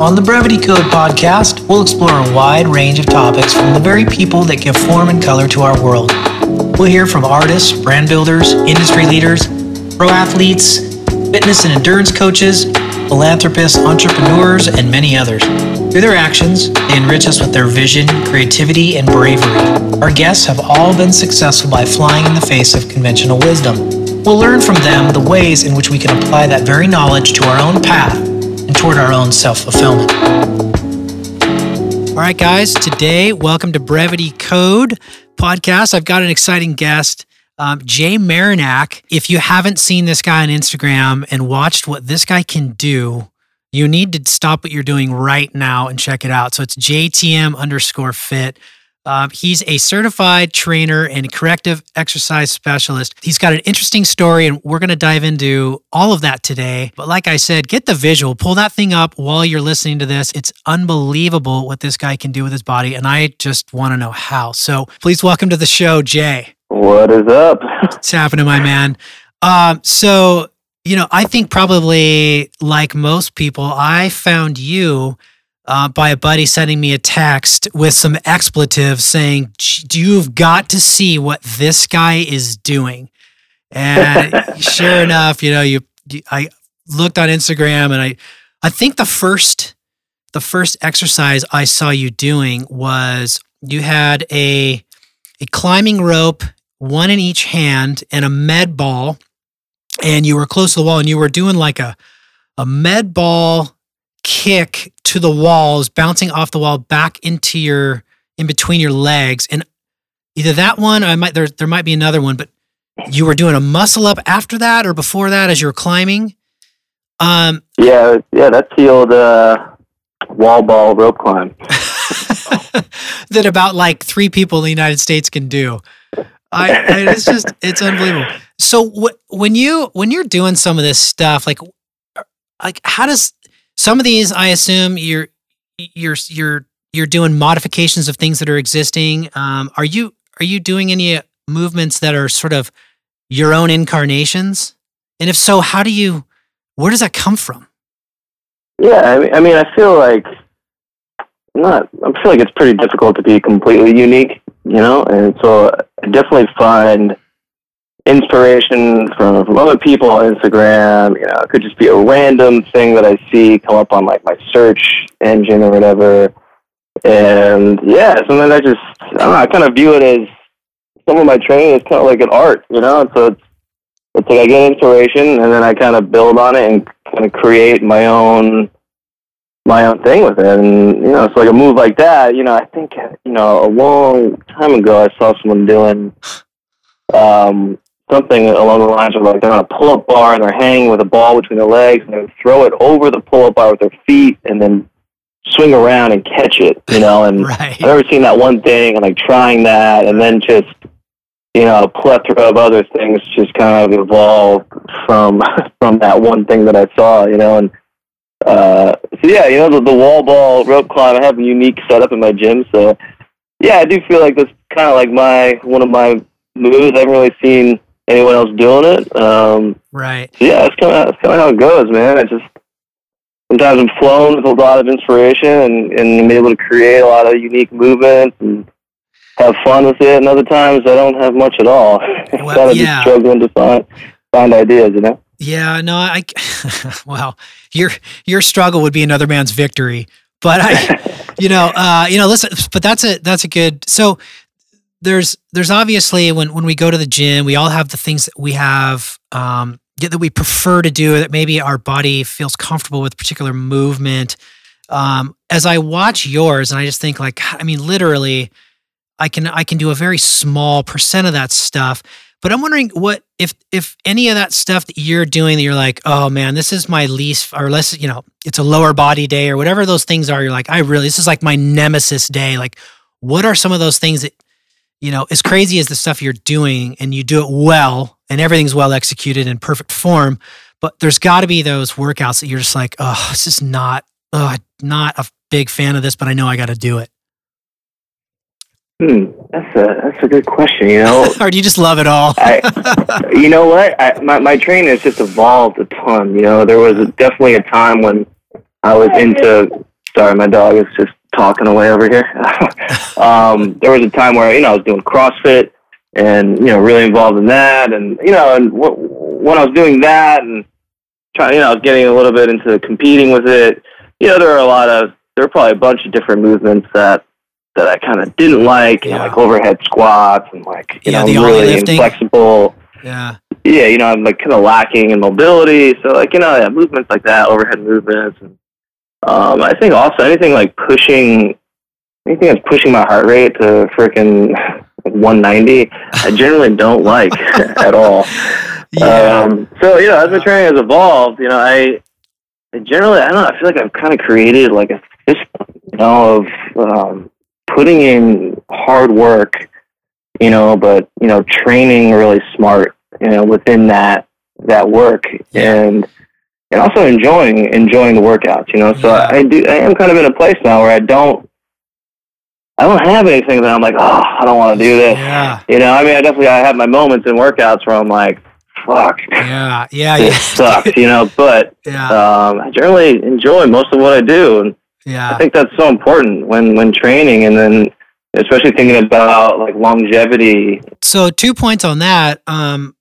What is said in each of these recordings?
On the Brevity Code podcast, we'll explore a wide range of topics from the very people that give form and color to our world. We'll hear from artists, brand builders, industry leaders, pro athletes, fitness and endurance coaches, philanthropists, entrepreneurs, and many others. Through their actions, they enrich us with their vision, creativity, and bravery. Our guests have all been successful by flying in the face of conventional wisdom. We'll learn from them the ways in which we can apply that very knowledge to our own path and toward our own self fulfillment. All right, guys, today, welcome to Brevity Code podcast. I've got an exciting guest. Um, Jay Maryniak, if you haven't seen this guy on Instagram and watched what this guy can do, you need to stop what you're doing right now and check it out. So it's JTM underscore fit. Um, he's a certified trainer and corrective exercise specialist. He's got an interesting story, and we're going to dive into all of that today. But like I said, get the visual, pull that thing up while you're listening to this. It's unbelievable what this guy can do with his body, and I just want to know how. So please welcome to the show, Jay. What is up? What's happening, my man? Um, so, you know, I think probably like most people, I found you uh, by a buddy sending me a text with some expletives saying, You've got to see what this guy is doing. And sure enough, you know, you, you, I looked on Instagram and I, I think the first, the first exercise I saw you doing was you had a, a climbing rope one in each hand, and a med ball. And you were close to the wall and you were doing like a, a med ball kick to the walls, bouncing off the wall back into your, in between your legs. And either that one, or I might, there, there might be another one, but you were doing a muscle up after that or before that as you were climbing. Um, yeah, yeah, that's the old uh, wall ball rope climb. that about like three people in the United States can do. I, I, it's just it's unbelievable. So wh- when you when you're doing some of this stuff, like like how does some of these? I assume you're you're you're you're doing modifications of things that are existing. Um, are you are you doing any movements that are sort of your own incarnations? And if so, how do you? Where does that come from? Yeah, I mean, I, mean, I feel like not. I feel like it's pretty difficult to be completely unique you know, and so I definitely find inspiration from, from other people on Instagram. You know, it could just be a random thing that I see come up on like my search engine or whatever. And yeah, sometimes I just I know, I kind of view it as some of my training is kind of like an art, you know. And so it's it's like I get inspiration and then I kind of build on it and kind of create my own my own thing with it. And, you know, it's like a move like that, you know, I think, you know, a long time ago I saw someone doing um, something along the lines of like they're on a pull up bar and they're hanging with a ball between their legs and they throw it over the pull up bar with their feet and then swing around and catch it, you know. And right. I've never seen that one thing and like trying that and then just, you know, a plethora of other things just kind of evolved from from that one thing that I saw, you know, and uh, so yeah, you know the, the wall ball rope climb. I have a unique setup in my gym, so yeah, I do feel like that's kind of like my one of my moves. I haven't really seen anyone else doing it. Um, right. Yeah, that's kind of that's kind of how it goes, man. I just sometimes I'm flown with a lot of inspiration and and I'm able to create a lot of unique movements and have fun with it. And other times I don't have much at all. Well, kind of yeah. just struggling to find find ideas, you know. Yeah, no, I well, your your struggle would be another man's victory. But I you know, uh, you know, listen, but that's a that's a good so there's there's obviously when when we go to the gym, we all have the things that we have um that we prefer to do that maybe our body feels comfortable with particular movement. Um, as I watch yours and I just think like I mean literally I can I can do a very small percent of that stuff but I'm wondering what if if any of that stuff that you're doing that you're like, oh man, this is my least or less, you know, it's a lower body day or whatever those things are. You're like, I really this is like my nemesis day. Like, what are some of those things that you know, as crazy as the stuff you're doing and you do it well and everything's well executed in perfect form, but there's got to be those workouts that you're just like, oh, this is not, oh, not a big fan of this, but I know I got to do it. Hmm, that's a that's a good question. You know, or do you just love it all? I, you know what? I, my my training has just evolved a ton. You know, there was a, definitely a time when I was into. Sorry, my dog is just talking away over here. um, there was a time where you know I was doing CrossFit and you know really involved in that, and you know, and w- when I was doing that and trying, you know, I was getting a little bit into competing with it. You know, there are a lot of there are probably a bunch of different movements that that I kind of didn't like, know, Yeah. like overhead squats and like you Yeah, know the really lifting. inflexible. Yeah. Yeah, you know, I'm like kind of lacking in mobility. So like you know, yeah, movements like that, overhead movements, and um, I think also anything like pushing, anything that's pushing my heart rate to freaking 190, I generally don't like at all. Yeah. Um, so you know, as my training has evolved, you know, I, I generally, I don't know, I feel like I've kind of created like a system, you know, of um, putting in hard work, you know, but you know, training really smart, you know, within that that work, and and also enjoying enjoying the workouts, you know. So Yeah. I do, I am kind of in a place now where I don't. I don't have anything that I'm like, oh, I don't want to do this. yeah. You know, I mean, I definitely I have my moments in workouts where I'm like, fuck, Yeah. Yeah. Yeah. sucks, you know. But Yeah. um, I generally enjoy most of what I do, and yeah. I think that's so important when when training, and then especially thinking about like longevity. So two points on that. Um,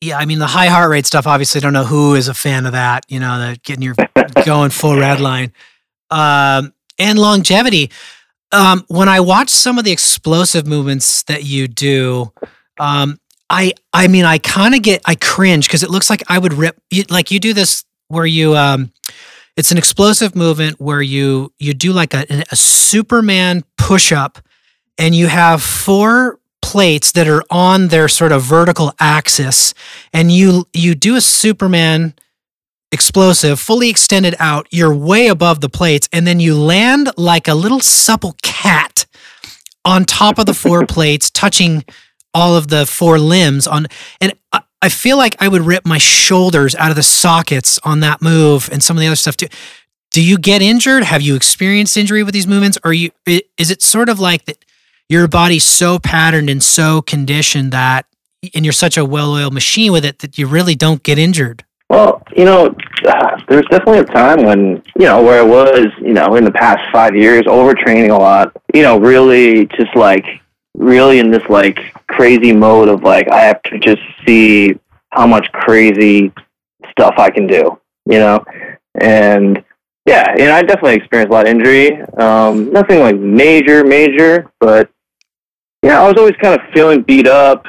yeah, I mean the high heart rate stuff. Obviously, I don't know who is a fan of that. You know, the getting your going full red line, um, and longevity. Um, when I watch some of the explosive movements that you do, um, I I mean I kind of get I cringe because it looks like I would rip you, like you do this where you um, it's an explosive movement where you you do like a, a Superman push up, and you have four plates that are on their sort of vertical axis, and you you do a Superman explosive, fully extended out. You're way above the plates, and then you land like a little supple cat on top of the four plates, touching all of the four limbs on. And I, I feel like I would rip my shoulders out of the sockets on that move and some of the other stuff too. Do you get injured? Have you experienced injury with these movements? Or you is it sort of like that your body's so patterned and so conditioned that and you're such a well-oiled machine with it that you really don't get injured? Well, you know, uh, there's definitely a time when you know where I was, you know, in the past five years, overtraining a lot. You know, really just like really in this like crazy mode of like I have to just see how much crazy stuff I can do, you know, and yeah, and I definitely experienced a lot of injury. Um, nothing like major, major, but yeah, I was always kind of feeling beat up.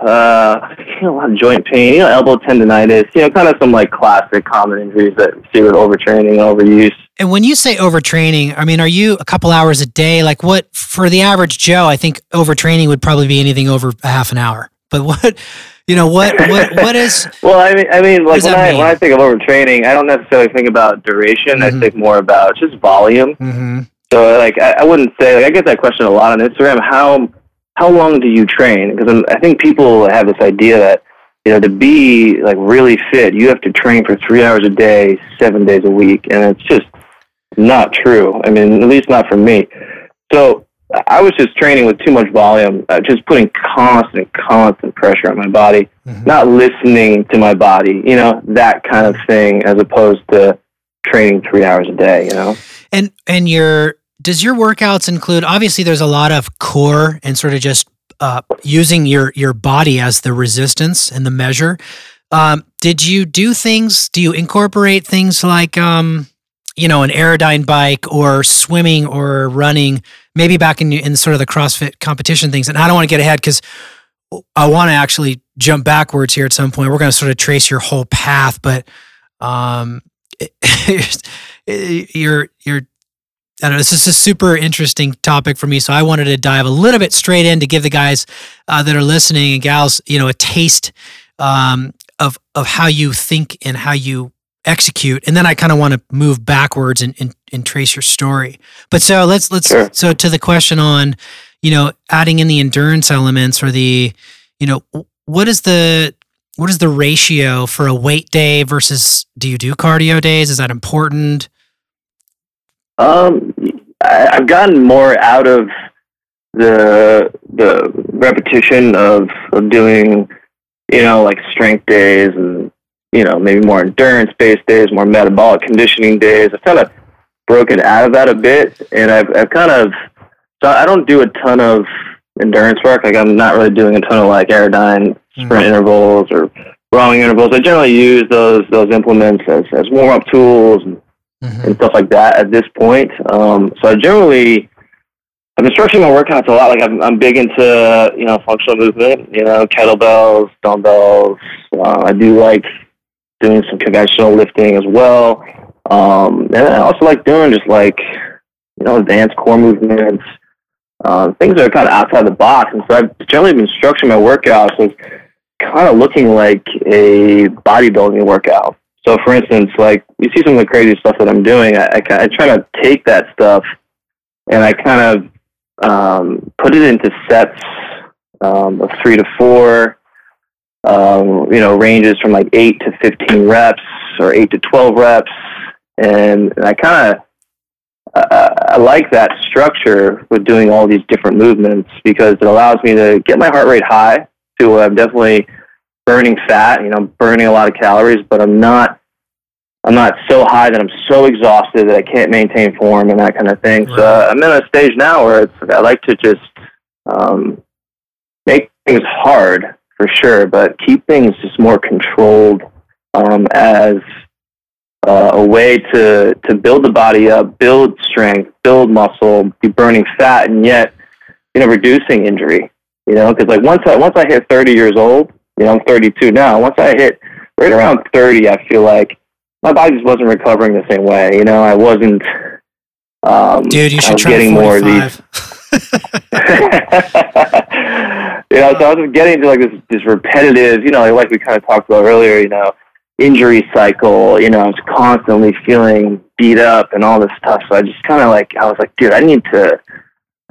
Uh, you know, a lot of joint pain, you know, elbow tendonitis, you know, kind of some like classic common injuries that you see with overtraining and overuse. And when you say overtraining, I mean, are you a couple hours a day? Like what for the average Joe, I think overtraining would probably be anything over a half an hour. But what you know, what what what is Well, I mean, I mean, like when I mean? when I think of overtraining, I don't necessarily think about duration. Mhm. I think more about just volume. hmm So, like, I, I wouldn't say like I get that question a lot on Instagram. How how long do you train? Because I think people have this idea that you know to be like really fit, you have to train for three hours a day, seven days a week, and it's just not true. I mean, at least not for me. So I was just training with too much volume, uh, just putting constant, constant pressure on my body, Mhm. not listening to my body, you know, that kind of thing, as opposed to training three hours a day, you know. And and your does your workouts include obviously there's a lot of core and sort of just uh, using your your body as the resistance and the measure. Um, did you do things? Do you incorporate things like um, you know an Airdyne bike or swimming or running? Maybe back in in sort of the CrossFit competition things. And I don't want to get ahead because I want to actually jump backwards here at some point. We're going to sort of trace your whole path, but um, you're you're I don't know. This is a super interesting topic for me, so I wanted to dive a little bit straight in to give the guys uh, that are listening and gals, you know, a taste um, of of how you think and how you execute, and then I kind of want to move backwards and, and and trace your story. But so let's let's Sure. so to the question on, you know, adding in the endurance elements or the, you know, what is the what is the ratio for a weight day versus do you do cardio days? Is that important? Um, I've gotten more out of the the repetition of, of doing, you know, like strength days and you know, maybe more endurance based days, more metabolic conditioning days. I've kind of broken out of that a bit, and I've, I've kind of, so I don't do a ton of endurance work. Like I'm not really doing a ton of like Airdyne sprint mm-hmm. intervals or rowing intervals. I generally use those those implements as, as warm up tools and, mm-hmm. and, stuff like that at this point. Um, so I generally I've been structuring my workouts a lot. Like I'm, I'm big into you know functional movement. You know kettlebells, dumbbells. Uh, I do like doing some conventional lifting as well. Um, and I also like doing just like you know advanced core movements. Uh, things that are kind of outside the box. And so I've generally been structuring my workouts as kind of looking like a bodybuilding workout. So, for instance, like you see some of the crazy stuff that I'm doing, I, I, I try to take that stuff and I kind of um, put it into sets um, of three to four, um, you know, ranges from like eight to 15 reps or eight to 12 reps. And, and I kind of I like that structure with doing all these different movements because it allows me to get my heart rate high to I'm definitely burning fat, you know, burning a lot of calories, but I'm not I'm not so high that I'm so exhausted that I can't maintain form and that kind of thing. Right. So uh, I'm in a stage now where it's I like to just um, make things hard for sure, but keep things just more controlled um, as uh, a way to to build the body up, build strength, build muscle, be burning fat, and yet you know reducing injury. You know, because like once I once I hit 30 years old, you know I'm 32 now. Once I hit right around 30, I feel like my body just wasn't recovering the same way. You know, I wasn't. Um, Dude, you should try getting 45. more of these. you know, so I was getting into like this this repetitive, you know, like we kind of talked about earlier. You know, injury cycle. You know, I was constantly feeling beat up and all this stuff. So I just kind of like, I was like, dude, I need to,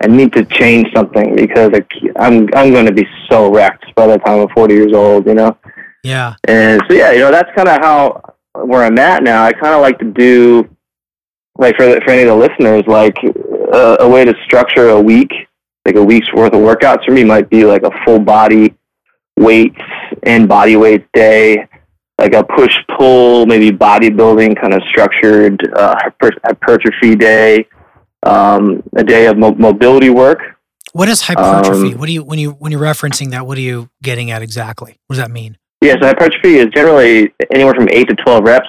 I need to change something because like, I'm, I'm going to be so wrecked by the time I'm 40 years old, you know? Yeah. And so, yeah, you know, that's kind of how, where I'm at now. I kind of like to do, like for, the, for any of the listeners, like uh, a way to structure a week, like a week's worth of workouts for me might be like a full body weights and body weight day like a push pull, maybe bodybuilding kind of structured uh, hypertrophy day, um, a day of mo- mobility work. What is hypertrophy? Um, what do you when you when you're referencing that? What are you getting at exactly? What does that mean? Yeah, so hypertrophy is generally anywhere from eight to twelve reps.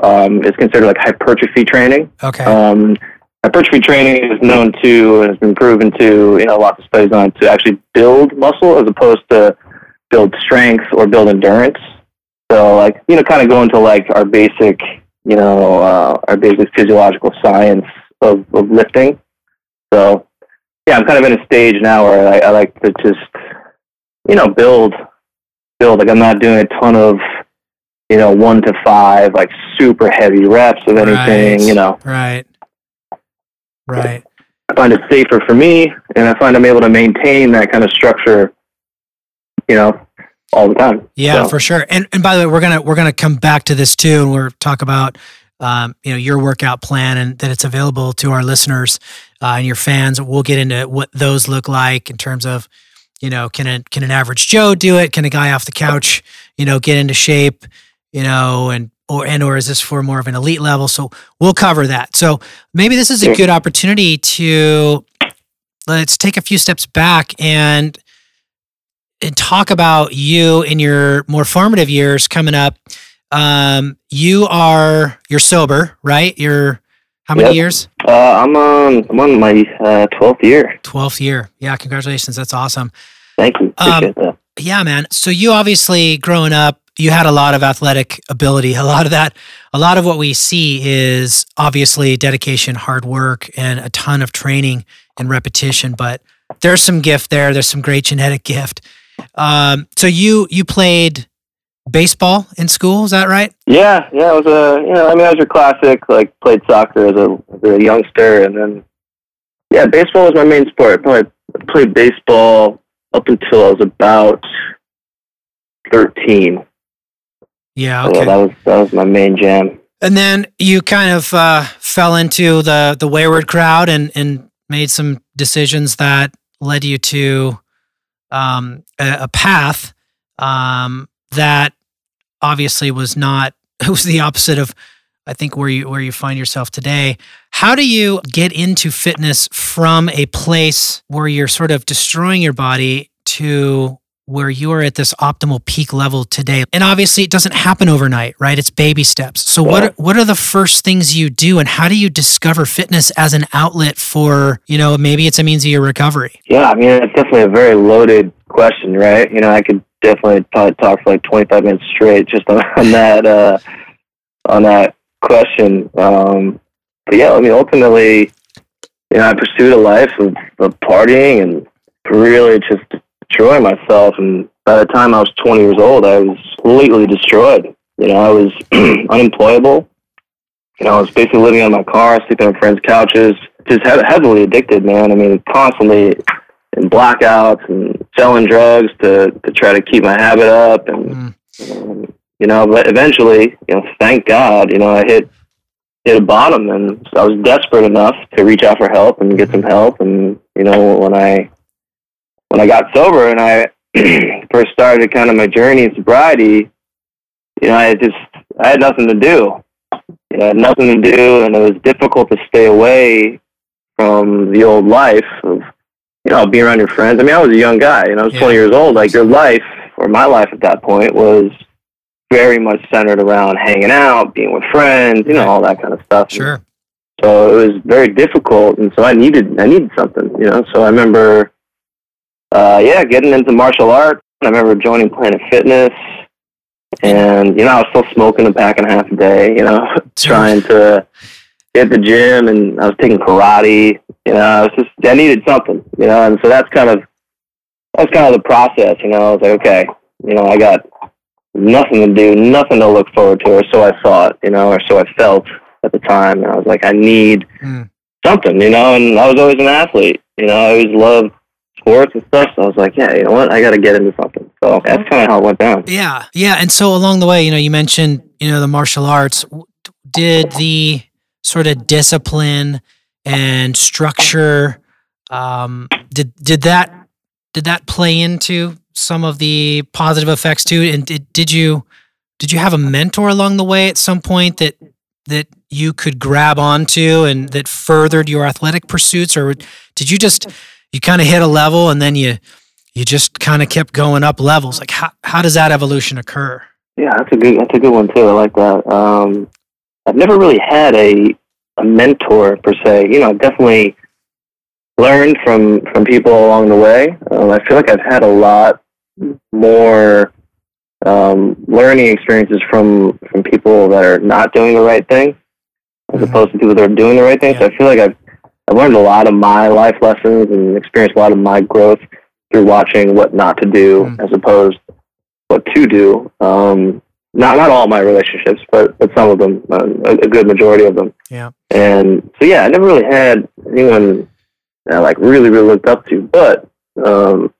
Um, is considered like hypertrophy training. Okay. Um, hypertrophy training is known to and has been proven to you know lots of studies on to actually build muscle as opposed to build strength or build endurance. So like you know, kind of go into like our basic you know uh, our basic physiological science of, of lifting. So yeah, I'm kind of in a stage now where I, I like to just you know build build. Like I'm not doing a ton of you know one to five like super heavy reps of anything. Right. You know, right, right. I find it safer for me, and I find I'm able to maintain that kind of structure. You know, all the time. Yeah, so. for sure. And and by the way, we're gonna we're gonna come back to this too, and we're talk about um, you know your workout plan and that it's available to our listeners uh, and your fans. We'll get into what those look like in terms of you know can a, can an average Joe do it? Can a guy off the couch you know get into shape? You know, and or and or is this for more of an elite level? So we'll cover that. So maybe this is a good opportunity to let's take a few steps back and and talk about you in your more formative years coming up. Um, you are you're sober, right? You're how many yep. years? Uh, I'm on I'm on my uh, twelfth year. Twelfth year. Yeah, congratulations. That's awesome. Thank you. Um, yeah, man. So you obviously growing up, you had a lot of athletic ability. A lot of that, a lot of what we see is obviously dedication, hard work, and a ton of training and repetition. But there's some gift there. There's some great genetic gift. Um, so you you played baseball in school, is that right? Yeah, yeah. It was a you know I mean I was your classic like played soccer as a, as a youngster, and then yeah, baseball was my main sport. I played baseball up until I was about thirteen. Yeah, okay. So that was that was my main jam. And then you kind of uh, fell into the the wayward crowd and and made some decisions that led you to um, a, a, path um, that obviously was not it was the opposite of I think where you where you find yourself today. How do you get into fitness from a place where you're sort of destroying your body to where you are at this optimal peak level today? And obviously it doesn't happen overnight, right? It's baby steps. So what are, what are the first things you do and how do you discover fitness as an outlet for, you know, maybe it's a means of your recovery? Yeah, I mean, it's definitely a very loaded question, right? You know, I could definitely probably talk for like 25 minutes straight just on, on that uh, on that question. Um, but yeah, I mean, ultimately, you know, I pursued a life of, of partying and really just destroying myself. And by the time I was 20 years old, I was completely destroyed. You know, I was unemployable. You know, I was basically living on my car, sleeping on friends' couches, just heavily addicted, man. I mean, constantly in blackouts and selling drugs to, to try to keep my habit up. And, mm. um, you know, but eventually, you know, thank God, you know, I hit hit a bottom and I was desperate enough to reach out for help and get some help. And, you know, when I, when I got sober and I first started kind of my journey in sobriety, you know, I just, I had nothing to do. You know, I had nothing to do and it was difficult to stay away from the old life of, you know, being around your friends. I mean, I was a young guy, you know, I was yeah. 20 years old. Like your life, or my life at that point, was very much centered around hanging out, being with friends, you know, all that kind of stuff. Sure. So it was very difficult, and so I needed I needed something, you know. So I remember, uh, yeah, getting into martial arts. I remember joining Planet Fitness, and you know, I was still smoking a pack and a half a day, you know, trying to hit the gym, and I was taking karate. You know, I was just I needed something, you know, and so that's kind of that's kind of the process, you know. I was like, okay, you know, I got nothing to do, nothing to look forward to, or so I thought, you know, or so I felt at the time. And I was like, I need mm. something, you know, and I was always an athlete, you know, I always loved sports and stuff. So I was like, yeah, you know what, I got to get into something. So that's kind of how it went down. Yeah. Yeah. And so along the way, you know, you mentioned, you know, the martial arts. Did the sort of discipline and structure, um, did, did that, did that play into some of the positive effects too? And did, did you did you have a mentor along the way at some point that that you could grab onto and that furthered your athletic pursuits, or did you just you kind of hit a level and then you you just kind of kept going up levels? Like how how does that evolution occur? Yeah, that's a good that's a good one too. I like that. Um, I've never really had a a mentor per se. You know, definitely learned from from people along the way. Um, I feel like I've had a lot more um, learning experiences from from people that are not doing the right thing, as mm-hmm. opposed to people that are doing the right thing. Yeah. So I feel like I've I've learned a lot of my life lessons and experienced a lot of my growth through watching what not to do, mm-hmm. as opposed what to do. Um, not not all my relationships, but but some of them, uh, a, a, good majority of them. Yeah. And so yeah, I never really had anyone that I like really really looked up to, but um,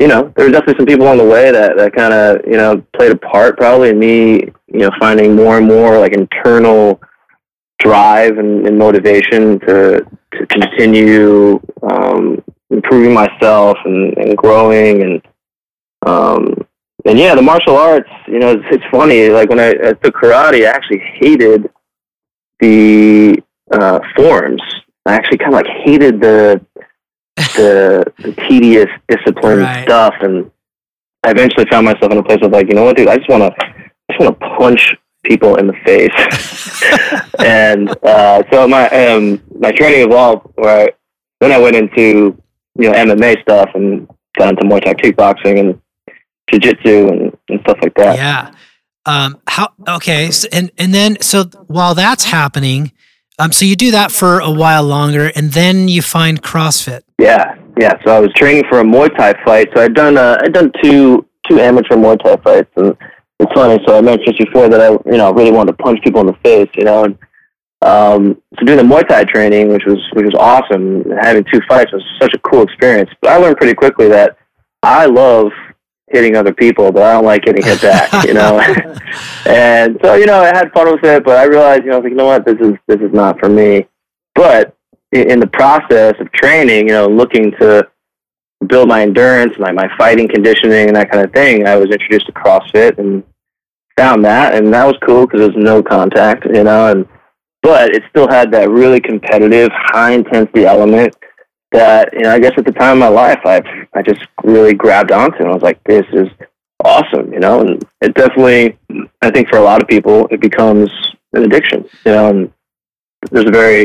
you know, there were definitely some people on the way that, that kind of, you know, played a part probably in me, you know, finding more and more like internal drive and, and motivation to, to continue um, improving myself and, and growing and, um, and yeah, the martial arts, you know, it's, it's funny. Like when I, I took karate, I actually hated the uh, forms. I actually kind of like hated the the, the tedious discipline right. stuff, and I eventually found myself in a place of like, you know what, dude, I just want to, I just want to punch people in the face. and uh, so my um, my training evolved where I, then I went into you know MMA stuff and got into Muay Thai kickboxing and jiu-jitsu and, and stuff like that. Yeah. Um, how okay, so, and and then so while that's happening, um, so you do that for a while longer, and then you find CrossFit. Yeah, yeah. So I was training for a Muay Thai fight. So I'd done uh, I'd done two two amateur Muay Thai fights, and it's funny. So I mentioned before that I you know really wanted to punch people in the face, you know, and um, so doing the Muay Thai training, which was which was awesome, having two fights was such a cool experience. But I learned pretty quickly that I love hitting other people, but I don't like getting hit back, you know. and so, you know, I had fun with it, but I realized, you know, I was like, you know what, this is this is not for me. But in the process of training, you know, looking to build my endurance, my my fighting conditioning, and that kind of thing, I was introduced to CrossFit, and found that, and that was cool because there's no contact, you know, and but it still had that really competitive, high intensity element that you know. I guess at the time of my life, I I just really grabbed onto, and I was like, this is awesome, you know, and it definitely, I think for a lot of people, it becomes an addiction, you know, and there's a very,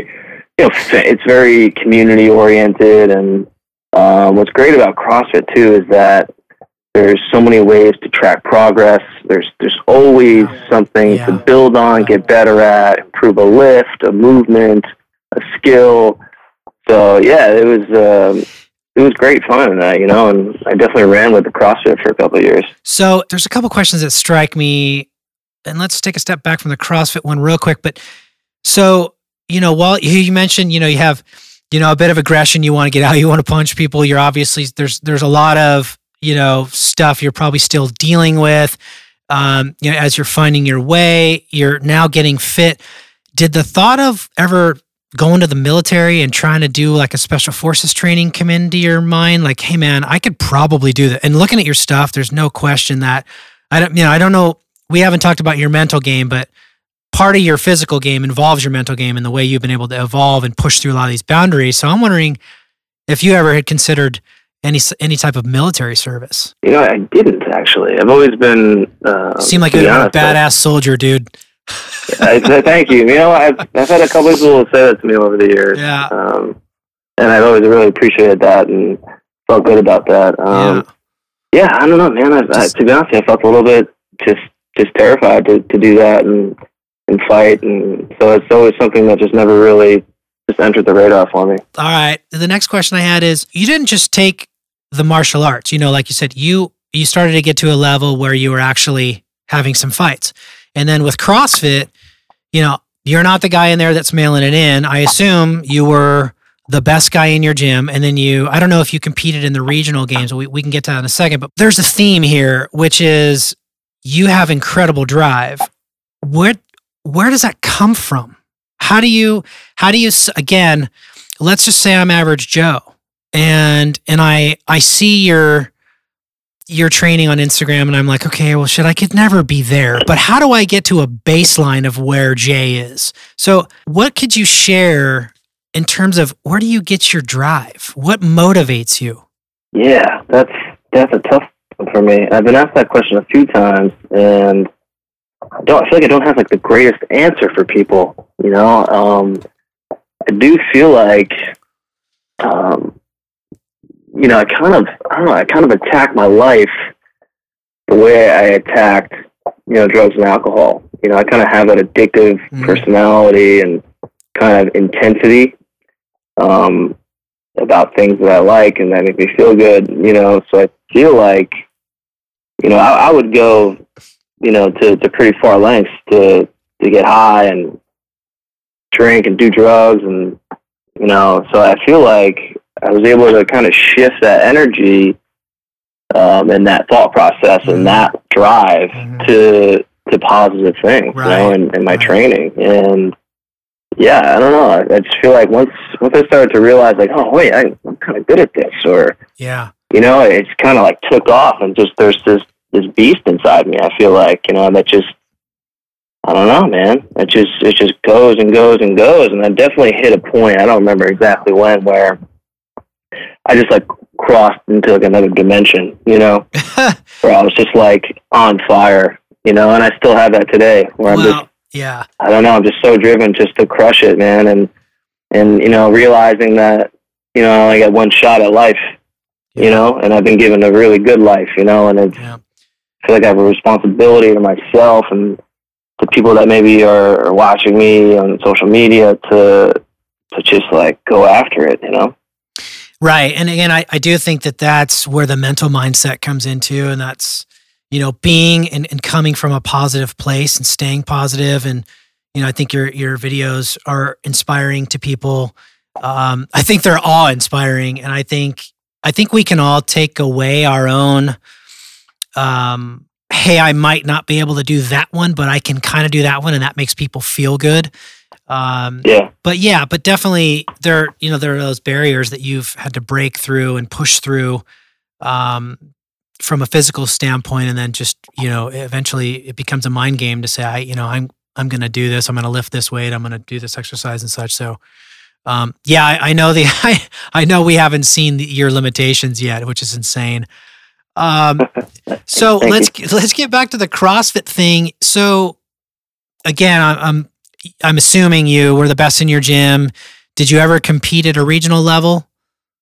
you know, it's very community oriented, and um, what's great about CrossFit too is that there's so many ways to track progress. There's there's always something yeah. to build on, get better at, improve a lift, a movement, a skill. So yeah, it was um, it was great fun, uh, you know, and I definitely ran with the CrossFit for a couple of years. So there's a couple questions that strike me, and let's take a step back from the CrossFit one real quick. But so you know, while you mentioned, you know, you have you know a bit of aggression, you want to get out, you want to punch people. You're obviously there's there's a lot of you know stuff you're probably still dealing with um, you know as you're finding your way you're now getting fit did the thought of ever going to the military and trying to do like a special forces training come into your mind like hey man i could probably do that and looking at your stuff there's no question that i don't you know i don't know we haven't talked about your mental game but part of your physical game involves your mental game and the way you've been able to evolve and push through a lot of these boundaries so i'm wondering if you ever had considered any any type of military service? You know, I didn't actually. I've always been. Uh, Seem like a badass soldier, dude. I, thank you. You know, I've I've had a couple people say that to me over the years. Yeah. Um, and I've always really appreciated that and felt good about that. Um, yeah. yeah. I don't know, man. I, just, I, to be honest, I felt a little bit just just terrified to, to do that and and fight, and so it's always something that just never really just entered the radar for me. All right. The next question I had is: You didn't just take the martial arts. You know, like you said, you you started to get to a level where you were actually having some fights. And then with CrossFit, you know, you're not the guy in there that's mailing it in. I assume you were the best guy in your gym. And then you, I don't know if you competed in the regional games, we, we can get to that in a second, but there's a theme here, which is you have incredible drive. Where, where does that come from? How do you, how do you, again, let's just say I'm average Joe and and I I see your your training on Instagram and I'm like, okay, well, shit, I could never be there. But how do I get to a baseline of where Jay is? So, what could you share in terms of where do you get your drive? What motivates you? Yeah, that's that's a tough one for me. I've been asked that question a few times, and I don't I feel like I don't have like the greatest answer for people. You know, um, I do feel like um, you know, I kind of, I don't know, I kind of attacked my life the way I attacked, you know, drugs and alcohol. You know, I kind of have that addictive mm-hmm. personality and kind of intensity um, about things that I like and that make me feel good. You know, so I feel like, you know, I, I would go, you know, to, to pretty far lengths to to get high and drink and do drugs and you know. So I feel like I was able to kind of shift that energy um, and that thought process mm-hmm. and that drive mm-hmm. to to positive things, right. you know, in, in my right. training. And yeah, I don't know. I, I, just feel like once once I started to realize, like, oh wait, I, I'm kind of good at this, or yeah, you know, it's kind of like took off, and just there's this this beast inside me. I feel like you know that just I don't know, man. It just it just goes and goes and goes, and I definitely hit a point. I don't remember exactly when where I just like crossed into like another dimension, you know, where I was just like on fire, you know, and I still have that today where I'm just, yeah, I don't know, I'm just so driven just to crush it, man. And, and, you know, realizing that, you know, I only got one shot at life, yeah. you know, and I've been given a really good life, you know, and it's, yeah. I feel like I have a responsibility to myself and to people that maybe are, are watching me on social media to, to just like go after it, you know? Right. And again, I, I do think that that's where the mental mindset comes into. And that's, you know, being and, and coming from a positive place and staying positive. And, you know, I think your, your videos are inspiring to people. Um, I think they're all inspiring. And I think, I think we can all take away our own, um, hey, I might not be able to do that one, but I can kind of do that one. And that makes people feel good. Um, yeah. But yeah, but definitely there, you know, there are those barriers that you've had to break through and push through. Um, from a physical standpoint and then just you know eventually it becomes a mind game to say i you know i'm i'm going to do this i'm going to lift this weight i'm going to do this exercise and such so um, yeah I, I, know the I, I know we haven't seen the, your limitations yet which is insane um, so let's you. let's get back to the crossfit thing so again I, i'm i'm assuming you were the best in your gym did you ever compete at a regional level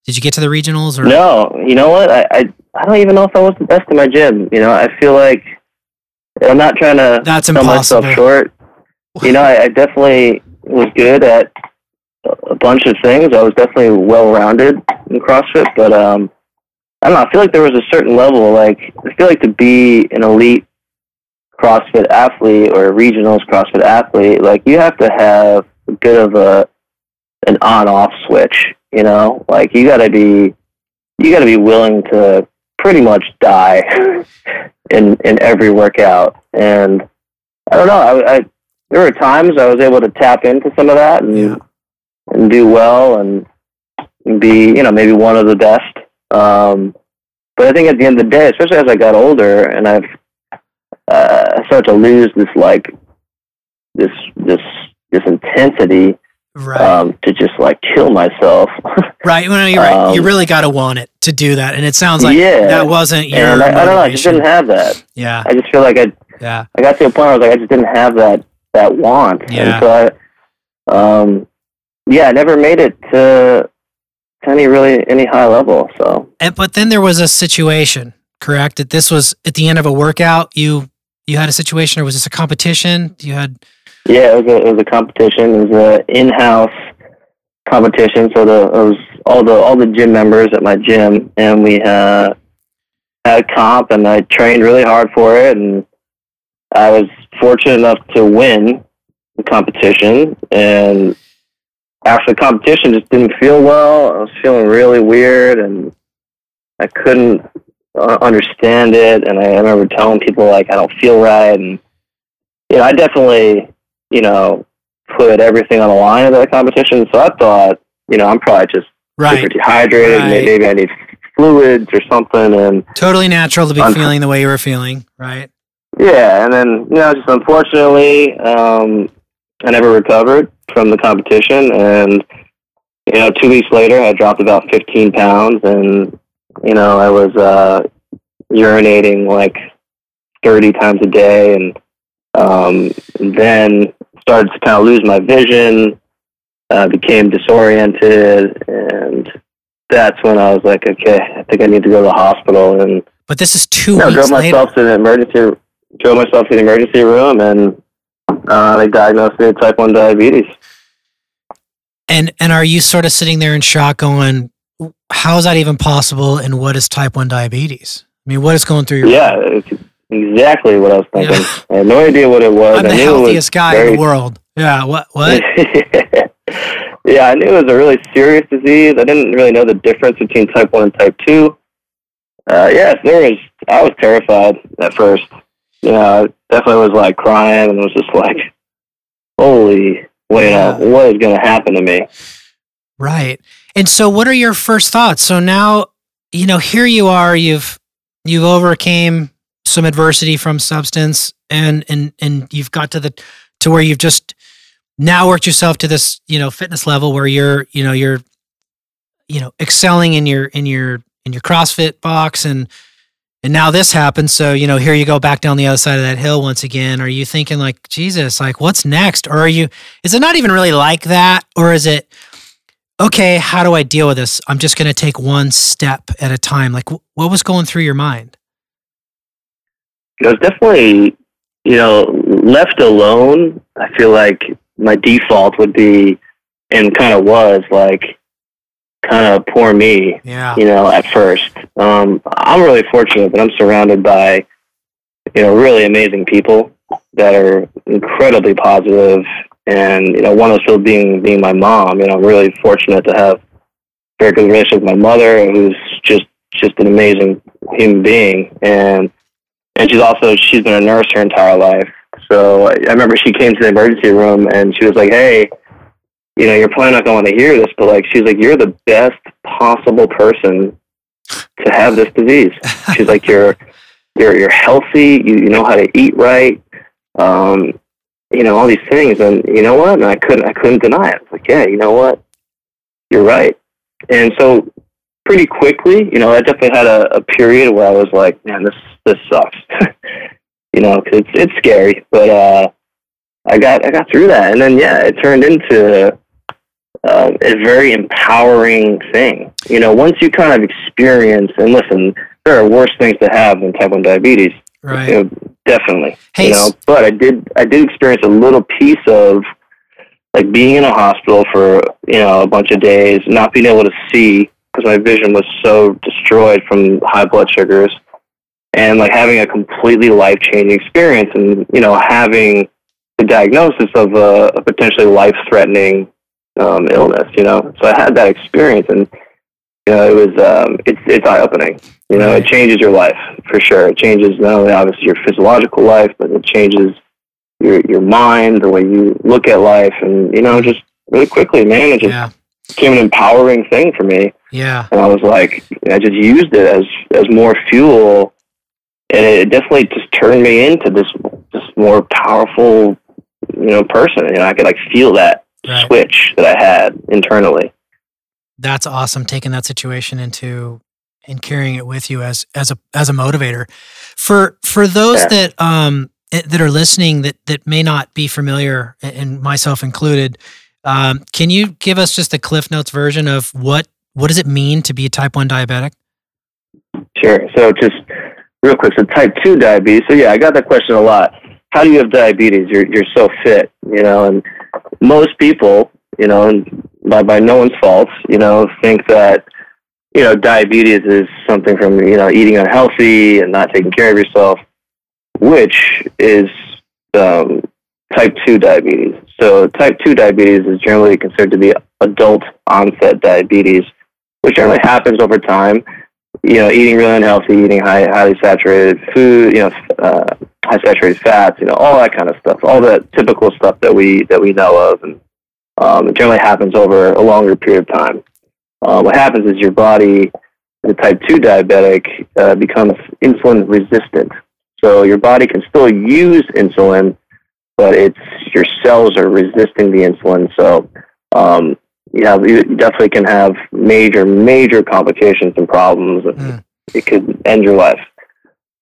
did you get to the regionals or no you know what i, I I don't even know if I was the best in my gym. You know, I feel like I'm not trying to That's sell impossible. myself short. You know, I, I definitely was good at a bunch of things. I was definitely well rounded in CrossFit, but um, I don't know. I feel like there was a certain level. Like I feel like to be an elite CrossFit athlete or a regionals CrossFit athlete, like you have to have a bit of a an on off switch. You know, like you got to be you got to be willing to pretty much die in in every workout. And I don't know. I, I there were times I was able to tap into some of that and yeah. and do well and, be you know maybe one of the best. Um, but I think at the end of the day, especially as I got older and I've uh, I started to lose this like this this this intensity right. um, to just like kill myself. right. Well, you're right. Um, you really got to want it to do that, and it sounds like yeah. that wasn't your. And I, I, don't know. I just didn't have that. Yeah. I just feel like I. Yeah. I got to a point where I was like, I just didn't have that that want. Yeah. And so I, um, yeah, I never made it to, to any really any high level. So. And but then there was a situation, correct? That this was at the end of a workout. You you had a situation, or was this a competition? You had. Yeah, it was a, it was a competition. It was an in-house competition. So the it was all the all the gym members at my gym, and we uh, had a comp, and I trained really hard for it, and I was fortunate enough to win the competition. And after the competition, just didn't feel well. I was feeling really weird, and I couldn't understand it. And I, remember telling people like I don't feel right, and you know, I definitely you know, put everything on the line at that competition. So I thought, you know, I'm probably just right. super dehydrated. Right. Maybe I need fluids or something. And totally natural to be un- feeling the way you were feeling, right? Yeah, and then you know, just unfortunately, um, I never recovered from the competition, and you know, two weeks later, I dropped about 15 pounds, and you know, I was uh, urinating like 30 times a day, and um, then started to kind of lose my vision, uh, became disoriented, and that's when I was like, okay, I think I need to go to the hospital. And but this is two. You know, drove myself later. to the emergency, drove myself to the emergency room, and uh, they diagnosed me with type one diabetes. And and are you sort of sitting there in shock, going, "How is that even possible?" And what is type one diabetes? I mean, what is going through your yeah? Exactly what I was thinking. Yeah. I had no idea what it was. I'm the healthiest guy very... in the world. Yeah. What? What? yeah, I knew it was a really serious disease. I didn't really know the difference between type one and type two. Uh, yes, there was. I was terrified at first. You know, I definitely was like crying and was just like, "Holy, wait, yeah. what is going to happen to me?" Right. And so, what are your first thoughts? So now, you know, here you are. You've you've overcame some adversity from substance and and and you've got to the to where you've just now worked yourself to this you know fitness level where you're you know you're you know excelling in your in your in your CrossFit box and and now this happens so you know here you go back down the other side of that hill once again are you thinking like Jesus like what's next or are you is it not even really like that or is it okay how do I deal with this I'm just going to take one step at a time like what was going through your mind it was definitely, you know, left alone. I feel like my default would be, and kind of was like, kind of poor me. Yeah. You know, at first, um, I'm really fortunate that I'm surrounded by, you know, really amazing people that are incredibly positive, and you know, one of those being being my mom. You know, I'm really fortunate to have a very good relationship with my mother, who's just just an amazing human being, and and she's also she's been a nurse her entire life. So I remember she came to the emergency room and she was like, "Hey, you know, you're probably not going to hear this, but like, she's like, you're the best possible person to have this disease. She's like, you're you're you're healthy. You you know how to eat right. Um, you know all these things, and you know what? And I couldn't I couldn't deny it. Like, yeah, you know what? You're right. And so pretty quickly, you know, I definitely had a, a period where I was like, man, this this sucks. you know, cause it's it's scary, but uh, I got I got through that, and then yeah, it turned into uh, a very empowering thing. You know, once you kind of experience and listen, there are worse things to have than type one diabetes. Right. You know, definitely. Hey, you know, but I did I did experience a little piece of like being in a hospital for you know a bunch of days, not being able to see because my vision was so destroyed from high blood sugars, and like having a completely life changing experience, and you know having the diagnosis of a, a potentially life threatening um, illness. You know, so I had that experience, and you know it was um, it's it's eye opening. You know, it changes your life for sure. It changes not only obviously your physiological life, but it changes your your mind, the way you look at life, and you know, just really quickly, man, it just Yeah. became an empowering thing for me. Yeah. And I was like, I just used it as as more fuel, and it definitely just turned me into this this more powerful, you know, person. You know, I could like feel that Right. switch that I had internally. That's awesome. Taking that situation into and carrying it with you as as a as a motivator. For for those Yeah. that um eh, that are listening that that may not be familiar, and myself included, um, can you give us just a Cliff Notes version of what what does it mean to be a type one diabetic? Sure. So just real quick, so type two diabetes. So yeah, I got that question a lot. How do you have diabetes? You're you're so fit, you know, and most people, you know, by by no one's fault, you know, think that you know diabetes is something from you know eating unhealthy and not taking care of yourself, which is um, type two diabetes. So type two diabetes is generally considered to be adult onset diabetes, which generally happens over time you know, eating really unhealthy, eating high, highly saturated food, you know, uh, high saturated fats, you know, all that kind of stuff, all the typical stuff that we that we know of, and um, it generally happens over a longer period of time. Uh, what happens is your body, the type two diabetic, uh, becomes insulin resistant. So your body can still use insulin, but it's your cells are resisting the insulin. So um, you have you definitely can have major major complications and problems Mm. it could end your life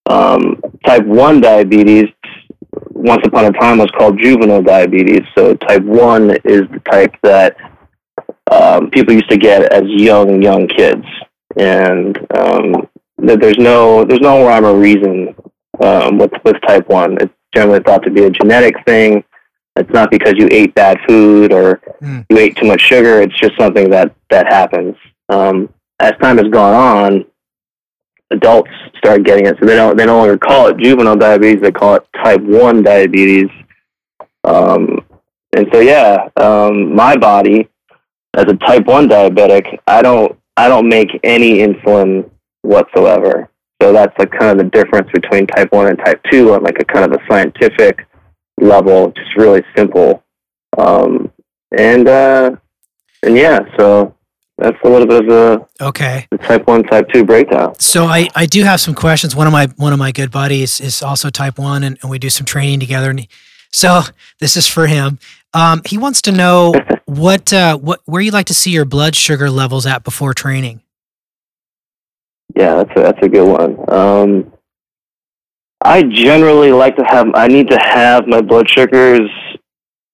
um, type 1 diabetes once upon a time was called juvenile diabetes so type 1 is the type that um, people used to get as young young kids and um, that there's no there's no rhyme or reason um, with with type 1 it's generally thought to be a genetic thing it's not because you ate bad food or Hmm. you ate too much sugar. It's just something that that happens. Um, as time has gone on, adults start getting it, so they don't they no longer call it juvenile diabetes. They call it type one diabetes. Um, and so yeah, um, my body as a type one diabetic, I don't I don't make any insulin whatsoever. So that's like kind of the difference between type one and type two on like a kind of a scientific level, just really simple. Um, and uh, and yeah, so that's a little bit of the, Okay. the type one, type two breakdown. So I, I do have some questions. One of my one of my good buddies is also type one, and, and we do some training together. And he, so this is for him. Um, he wants to know what uh, what where you like to see your blood sugar levels at before training. Yeah, that's a, that's a good one. Um, I generally like to have. I need to have my blood sugars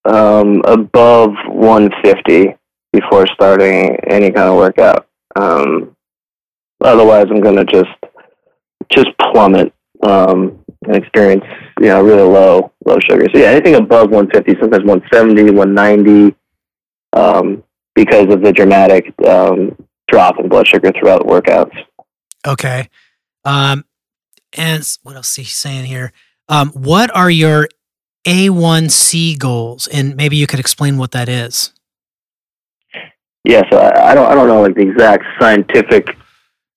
um, above 150 before starting any kind of workout. Um, otherwise, I'm going to just just plummet um, and experience you know really low low sugar. So yeah, anything above 150, sometimes 170, 190, um, because of the dramatic um, drop in blood sugar throughout workouts. Okay. Um, and what else is he saying here? Um, what are your A1C goals? And maybe you could explain what that is. Yeah, so I, I don't I don't know like the exact scientific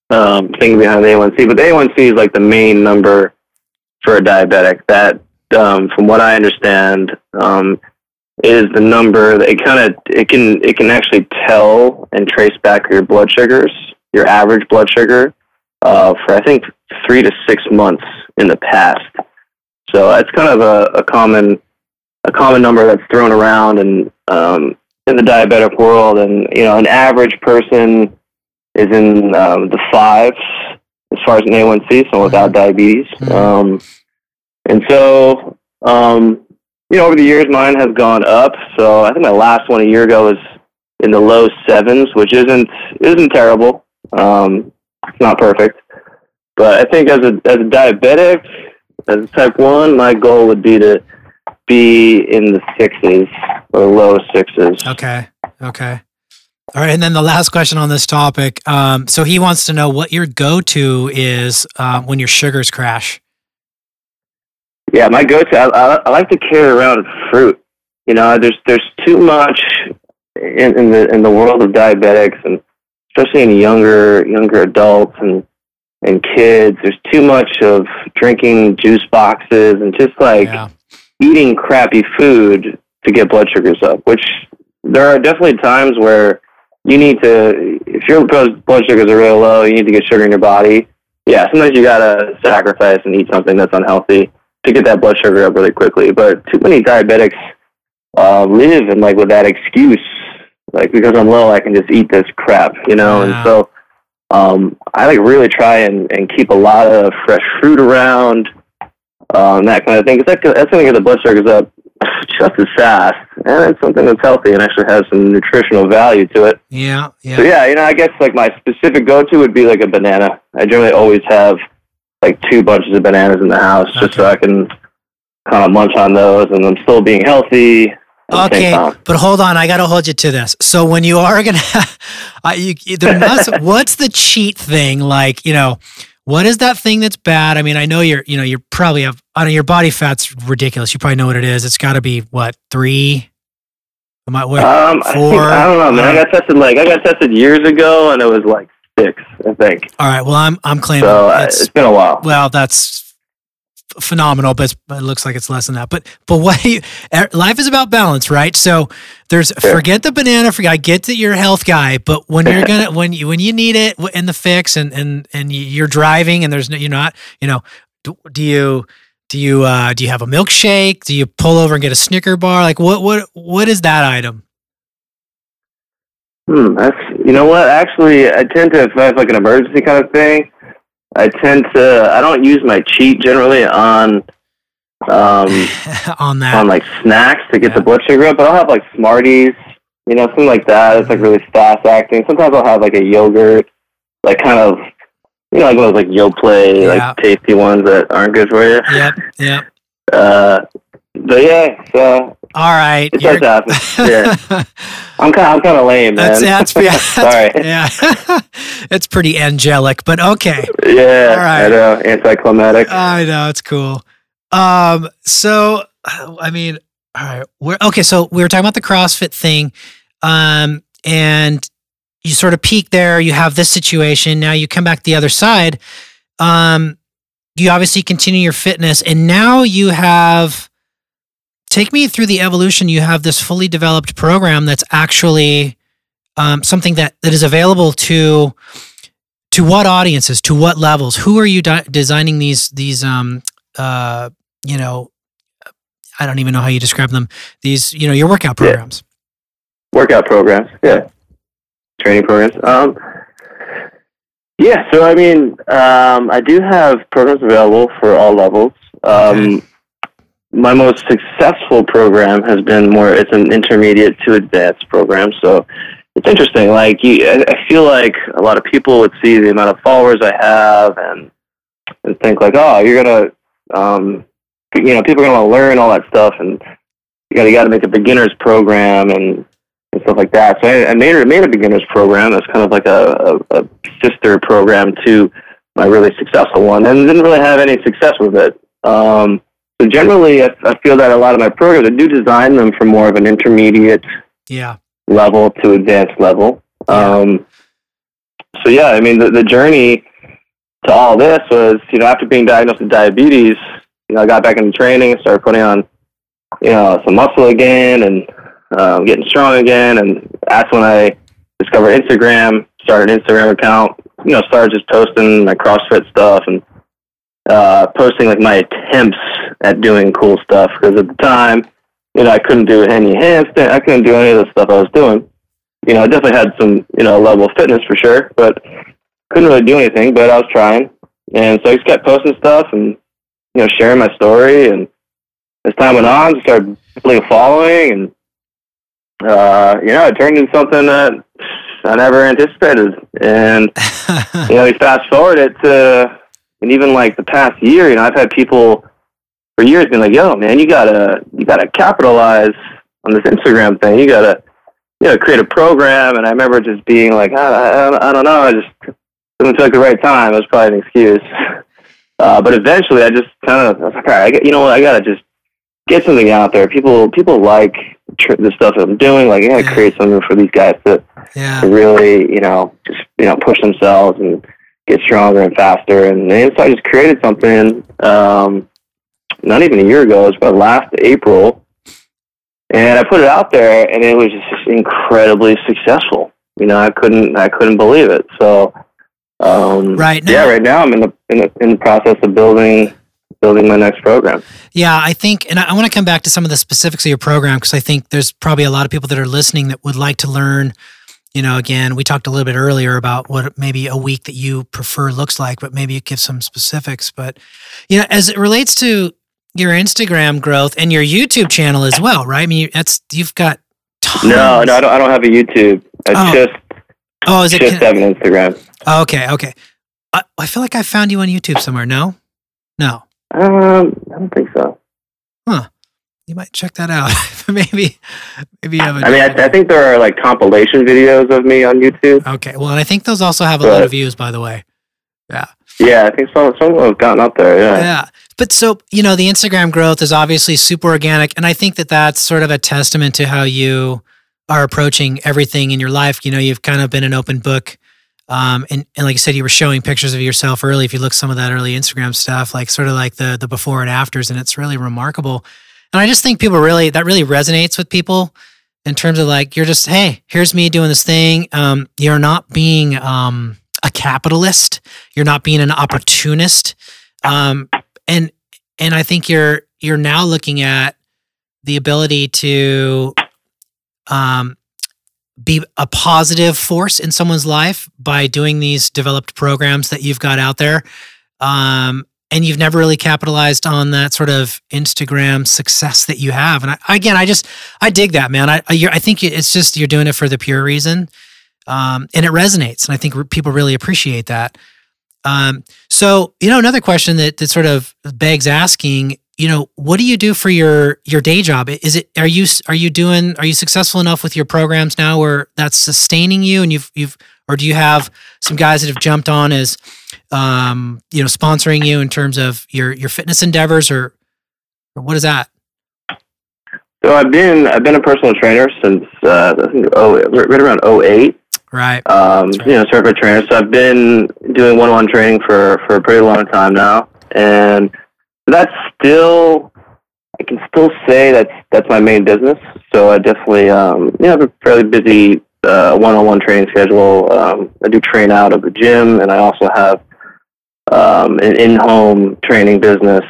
um, thing behind the A1C, but the A1C is like the main number for a diabetic. That, um, from what I understand, um, is the number that it kind of it can it can actually tell and trace back your blood sugars, your average blood sugar, uh, for I think three to six months in the past. So it's kind of a, a common a common number that's thrown around and um, in the diabetic world, and you know, an average person is in um, the fives as far as an A1C, so without diabetes. Mhm. Um, and so, um, you know, over the years, mine has gone up. So I think my last one a year ago was in the low sevens, which isn't isn't terrible. Um, it's not perfect, but I think as a as a diabetic, as a type one, my goal would be to be in the sixes or low sixes. Okay. Okay. All right. And then the last question on this topic. Um, so he wants to know what your go to is uh, when your sugars crash. Yeah, my go-to. I, I, I like to carry around fruit. You know, there's there's too much in, in the in the world of diabetics, and especially in younger younger adults and and kids. There's too much of drinking juice boxes and just like yeah. Eating crappy food to get blood sugars up. Which there are definitely times where you need to, if your blood sugars are really low, you need to get sugar in your body. Yeah, sometimes you gotta sacrifice and eat something that's unhealthy to get that blood sugar up really quickly. But too many diabetics uh, live and like with that excuse, like because I'm low, I can just eat this crap, you know. And so um, I like really try and, and keep a lot of fresh fruit around, um, that kind of thing. Cause that, that's going to get the blood sugars up just as fast, and it's something that's healthy and actually has some nutritional value to it. Yeah. Yeah. So yeah, you know, I guess like my specific go-to would be like a banana. I generally always have like two bunches of bananas in the house just so I can kind of munch on those, and I'm still being healthy. At the same Okay, but hold on, I got to hold you to this. So when you are gonna, I you, you- there must, what's the cheat thing like? You know, what is that thing that's bad? I mean, I know you're, you know, you're probably have, I don't know, your body fat's ridiculous. You probably know what it is. It's got to be what three? Am I, what, Um, I, think, four? I don't know, man. I Uh, got tested like I got tested years ago, and it was like six, I think. all right. Well, I'm, I'm claiming So uh, it's, been a while. well, that's phenomenal, but it looks like it's less than that. But but what do you, er, life is about balance, right? So there's Sure. forget the banana. Forget I get that you're a health guy, but when you're gonna when you when you need it in the fix and and and you- you're driving and there's no you're not you know do, do you do you uh do you have a milkshake? Do you pull over and get a Snicker bar? Like what what what is that item? Hmm, that's you know what? Actually, I tend to if I have like an emergency kind of thing, I tend to I don't use my cheat generally on um on that. on like snacks to get Yeah. the blood sugar up, but I'll have like Smarties, you know, something like that. It's like really fast acting. Sometimes I'll have like a yogurt, like kind of you know, like those like Yoplait, Yeah. like tasty ones that aren't good for you. yep, yep. Uh, but yeah, so All right. it does happen. Yeah, I'm kind I'm kind of lame, man. That's that's, yeah, Sorry. yeah. it's pretty angelic, but okay. Yeah, All right. I know. Anticlimactic. I know it's cool. Um, so I mean, all right, we're okay. So we were talking about the CrossFit thing, um, and you sort of peak there. You have this situation. Now you come back the other side. Um, you obviously continue your fitness, and now you have. Take me through the evolution. You have this fully developed program that's actually um, something that that is available to to what audiences, to what levels? Who are you di- designing these these um uh you know I don't even know how you describe them. These you know your workout Yeah. programs. workout programs. Yeah, training programs. Um, yeah. So I mean, um, I do have programs available for all levels. Um, My most successful program has been more. It's an intermediate to advanced program. So it's interesting. Like you, I feel like a lot of people would see the amount of followers I have and and think like, oh, you're gonna, um, you know, people are gonna want to learn all that stuff, and you gotta you got to make a beginners program and and stuff like that. So I, I made a, made a beginners program that's kind of like a, a, a sister program to my really successful one, and didn't really have any success with it. Um, so generally, I, I feel that a lot of my programs, I do design them for more of an intermediate Yeah. level to advanced level. Yeah. Um, so yeah, I mean, the, the journey to all this was, you know, after being diagnosed with diabetes, you know, I got back into training and started putting on, you know, some muscle again and um, getting strong again. And that's when I discovered Instagram, started an Instagram account, you know started just posting my CrossFit stuff and uh, posting like my attempts at doing cool stuff because at the time, you know, I couldn't do any handstand, I couldn't do any of the stuff I was doing. You know, I definitely had some you know level of fitness for sure, but couldn't really do anything. But I was trying, and so I just kept posting stuff and you know sharing my story. And as time went on, I started building a following and uh, you know, it turned into something that I never anticipated. And you know, we fast forward it to, and even like the past year, you know, I've had people for years been like, "Yo, man, you gotta, you gotta capitalize on this Instagram thing. You gotta, you know, create a program." And I remember just being like, "I, I, I don't know. I just didn't feel like the right time. It was probably an excuse." Uh, but eventually, I just kind of, was like, "All right, I get, you know what? I gotta just get something out there. People, people like." tr- the stuff that I'm doing. Like, I gotta Yeah. create something for these guys to, yeah. to really, you know, just you know, push themselves and get stronger and faster. And, and so I just created something. Um, not even a year ago. It was about last April, and I put it out there, and it was just incredibly successful. You know, I couldn't, I couldn't believe it. So, um, Right yeah, now- right now I'm in the in the, in the process of building building my next program. Yeah, I think, and I, I want to come back to some of the specifics of your program because I think there's probably a lot of people that are listening that would like to learn. You know, again, we talked a little bit earlier about what maybe a week that you prefer looks like, but maybe you give some specifics. But, you know, as it relates to your Instagram growth and your YouTube channel as well, right? I mean, you, that's you've got tons. No, no, I don't. I don't have a YouTube. It's Oh, just Oh, is it? just have an Instagram. oh, okay, okay. I, I feel like I found you on YouTube somewhere. No, no. Um, I don't think so. You might check that out. maybe, maybe you have a. I mean, I, I think there are like compilation videos of me on YouTube. Okay. Well, and I think those also have a lot of views, by the way. Yeah. Yeah, I think some some of them have gotten up there. Yeah. Yeah. But so, you know, the Instagram growth is obviously super organic. And I think that that's sort of a testament to how you are approaching everything in your life. You know, you've kind of been an open book. Um, and, and like you said, you were showing pictures of yourself early. If you look some of that early Instagram stuff, like sort of like the the before and afters, and it's really remarkable. And I just think people really that really resonates with people in terms of like you're just hey, here's me doing this thing. Um, you're not being um, a capitalist. You're not being an opportunist. Um, and and I think you're you're now looking at the ability to um, be a positive force in someone's life by doing these developed programs that you've got out there. Um, and you've never really capitalized on that sort of Instagram success that you have. And I, again, I just I dig that man. I I, I think it's just you're doing it for the pure reason, um, and it resonates. And I think people really appreciate that. Um, so you know, another question that that sort of begs asking, you know, what do you do for your your day job? Is it are you are you doing are you successful enough with your programs now where that's sustaining you, and you've you've or do you have some guys that have jumped on as um, you know sponsoring you in terms of your your fitness endeavors, or, or what is that? So I've been I've been a personal trainer since uh, I think oh right around 08. Right. Um, right. You know, certified trainer. So I've been doing one-on-one training for for a pretty long time now, and that's still I can still say that's that's my main business. So I definitely um, you know have a fairly busy uh, one-on-one training schedule. Um, I do train out of the gym, and I also have um, an in-home training business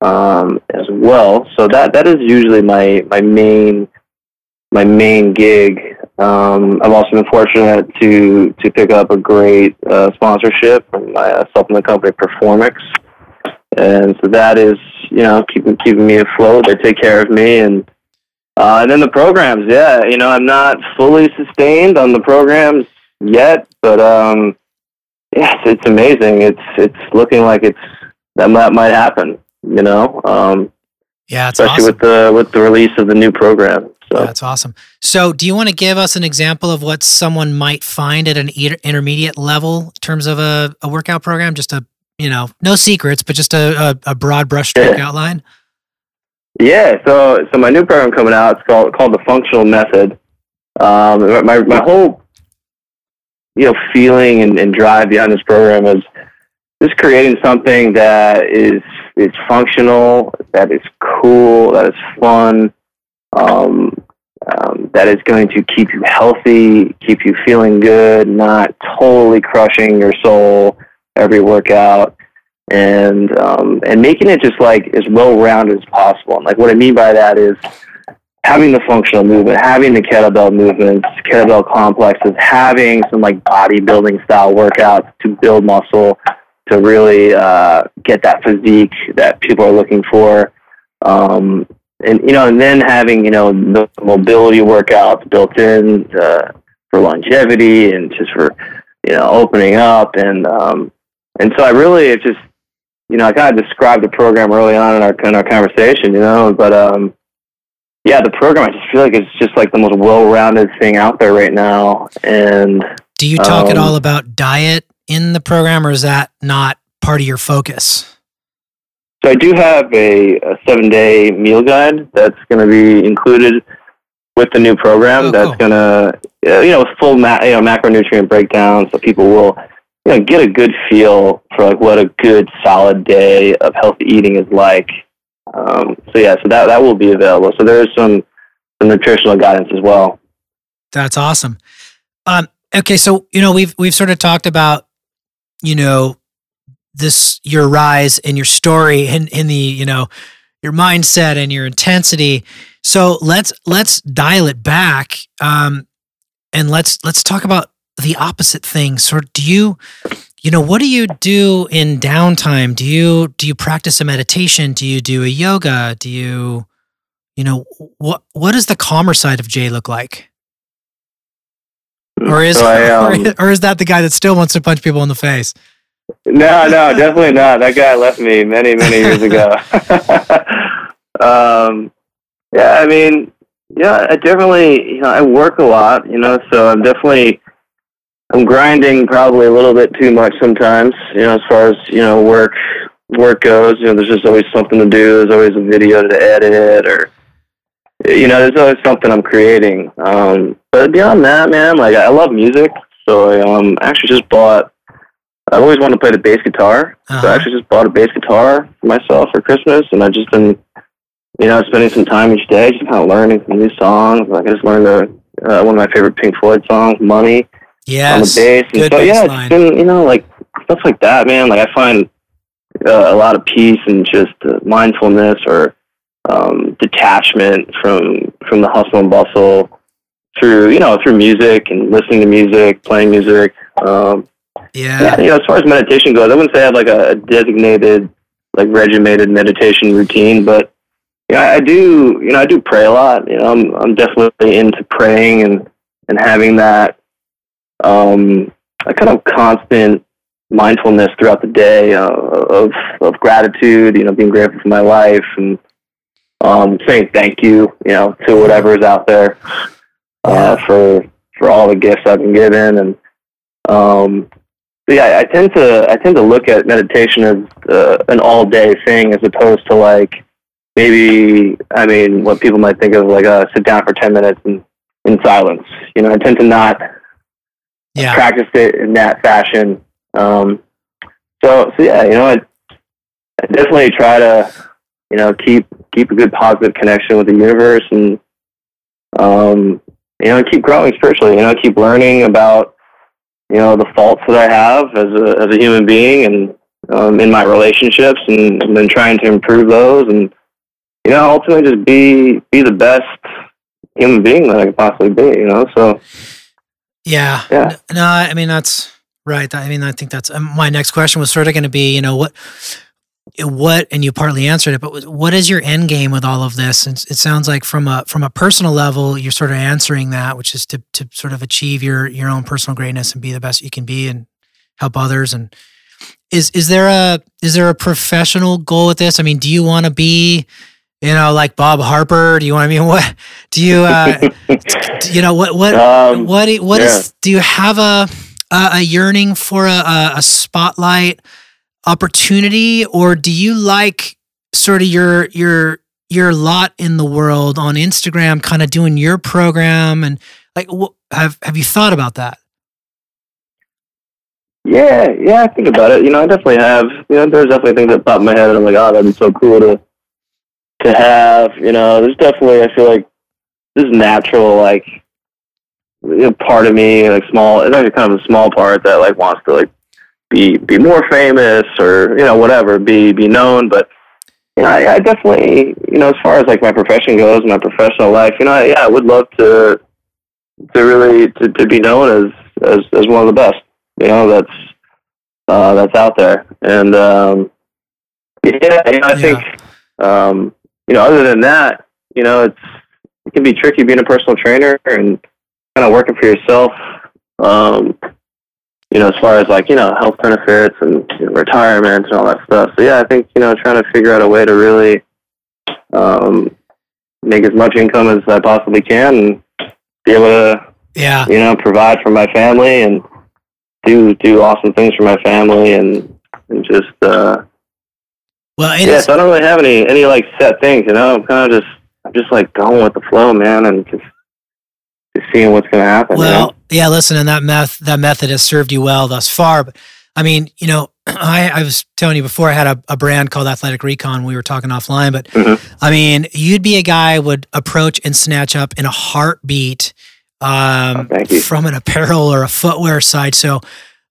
um, as well. So that that is usually my my main my main gig. Um, I've also been fortunate to to pick up a great uh, sponsorship from my uh, supplement company Performix, and so that is you know keeping keeping me afloat. They take care of me, and uh, and then the programs. Yeah, you know I'm not fully sustained on the programs yet, but um, yes, it's amazing. It's it's looking like it's that might might happen. You know, um, Yeah, it's especially awesome. with the with the release of the new program. So. That's awesome. So, do you want to give us an example of what someone might find at an inter- intermediate level in terms of a, a workout program? Just a, you know, no secrets, but just a, a, a broad brushstroke Yeah. outline. Yeah, so so my new program coming out. It's called called the Functional Method. Um, my my whole you know feeling and, and drive behind this program is just creating something that is is functional, that is cool, that is fun. Um, um, that is going to keep you healthy, keep you feeling good, not totally crushing your soul every workout, and um, and making it just like as well rounded as possible. And like what I mean by that is having the functional movement, having the kettlebell movements, kettlebell complexes, having some like bodybuilding style workouts to build muscle, to really uh, get that physique that people are looking for. Um, and you know, and then having you know the mobility workouts built in uh, for longevity and just for you know opening up and um, and so I really it just you know I kind of described the program early on in our in our conversation, you know, but um, yeah, the program I just feel like it's just like the most well-rounded thing out there right now. And do you talk um, at all about diet in the program, or is that not part of your focus? So I do have a, a seven-day meal guide that's going to be included with the new program. Oh, that's cool. going to, you know, full ma- you know, macronutrient breakdown, so people will, you know, get a good feel for like what a good solid day of healthy eating is like. Um, so yeah, so that that will be available. So there is some some nutritional guidance as well. That's awesome. Um, okay, so you know we've we've sort of talked about you know this your rise and your story and in the you know your mindset and your intensity so let's let's dial it back um and let's let's talk about the opposite thing so do you you know what do you do in downtime? Do you do you practice a meditation? Do you do a yoga? Do you you know what what does the calmer side of jay look like? Or is so I, um, or, or is that the guy that still wants to punch people in the face? No, no, definitely not. That guy left me many, many years ago. um, yeah, I mean, yeah, I definitely, you know, I work a lot, you know, so I'm definitely, I'm grinding probably a little bit too much sometimes, you know, as far as, you know, work, work goes, you know, there's just always something to do. There's always a video to edit or, you know, there's always something I'm creating. Um, but beyond that, man, like I love music. So I um, actually just bought I've always wanted to play the bass guitar, uh-huh. so I uh-huh. actually just bought a bass guitar for myself for Christmas, and I've just been, you know, spending some time each day just kind of learning some new songs. Like I just learned a, uh, one of my favorite Pink Floyd songs, "Money," yes, on the bass, and so yeah, line. it's been you know like stuff like that, man. Like I find uh, a lot of peace and just uh, mindfulness or um, detachment from from the hustle and bustle through you know through music and listening to music, playing music. Um, yeah. yeah. You know, as far as meditation goes, I wouldn't say I have like a designated, like regimented meditation routine, but yeah, I do. You know, I do pray a lot. You know, I'm I'm definitely into praying and and having that um a kind of constant mindfulness throughout the day uh, of of gratitude. You know, being grateful for my life and um saying thank you. You know, to whatever is out there uh, for for all the gifts I've been given and um yeah, I tend to I tend to look at meditation as uh, an all day thing as opposed to like maybe I mean what people might think of like a uh, sit down for ten minutes in, in silence. You know, I tend to not yeah. practice it in that fashion. Um, so so yeah, you know, I, I definitely try to you know keep keep a good positive connection with the universe and um, you know keep growing spiritually. You know, keep learning about you know the faults that I have as a as a human being and um, in my relationships, and, and then trying to improve those, and you know ultimately just be be the best human being that I could possibly be. You know, so yeah, yeah. No, I mean that's right. I mean I think that's um, my next question was sort of going to be, you know, what what and you partly answered it but what is your end game with all of this and it sounds like from a from a personal level you're sort of answering that which is to to sort of achieve your your own personal greatness and be the best you can be and help others and is is there a is there a professional goal with this i mean do you want to be you know like bob harper do you want to I mean what do you uh you know what what um, what what yeah. is, do you have a a yearning for a, a spotlight opportunity or do you like sort of your your your lot in the world on Instagram kind of doing your program and like wh- have have you thought about that? Yeah, yeah, I think about it. You know, I definitely have. You know, there's definitely things that pop in my head, and I'm like, oh, that'd be so cool to to have. You know, there's definitely. I feel like this natural like you know, part of me, like small. It's actually kind of a small part that like wants to like be be more famous or you know whatever, be be known. But you know, I, I definitely you know as far as like my profession goes, my professional life, you know, I, yeah, I would love to to really to, to be known as, as as one of the best. You know, that's uh, that's out there, and um, yeah, you know, I Yeah. think um, you know other than that, you know, it's it can be tricky being a personal trainer and kind of working for yourself. Um, you know, as far as like you know health benefits and you know, retirement and all that stuff. So yeah, I think you know trying to figure out a way to really um, make as much income as I possibly can and be able to Yeah. you know provide for my family and do do awesome things for my family and and just uh, Well, yeah. is- So I don't really have any any like set things. You know, I'm kind of just I'm just like going with the flow, man, and just just seeing what's gonna happen. you know? Well, yeah, listen, and that meth that method has served you well thus far. But I mean, you know, I, I was telling you before I had a, a brand called Athletic Recon. We were talking offline, but Mhm. I mean, you'd be a guy would approach and snatch up in a heartbeat um, Oh, from an apparel or a footwear side. So,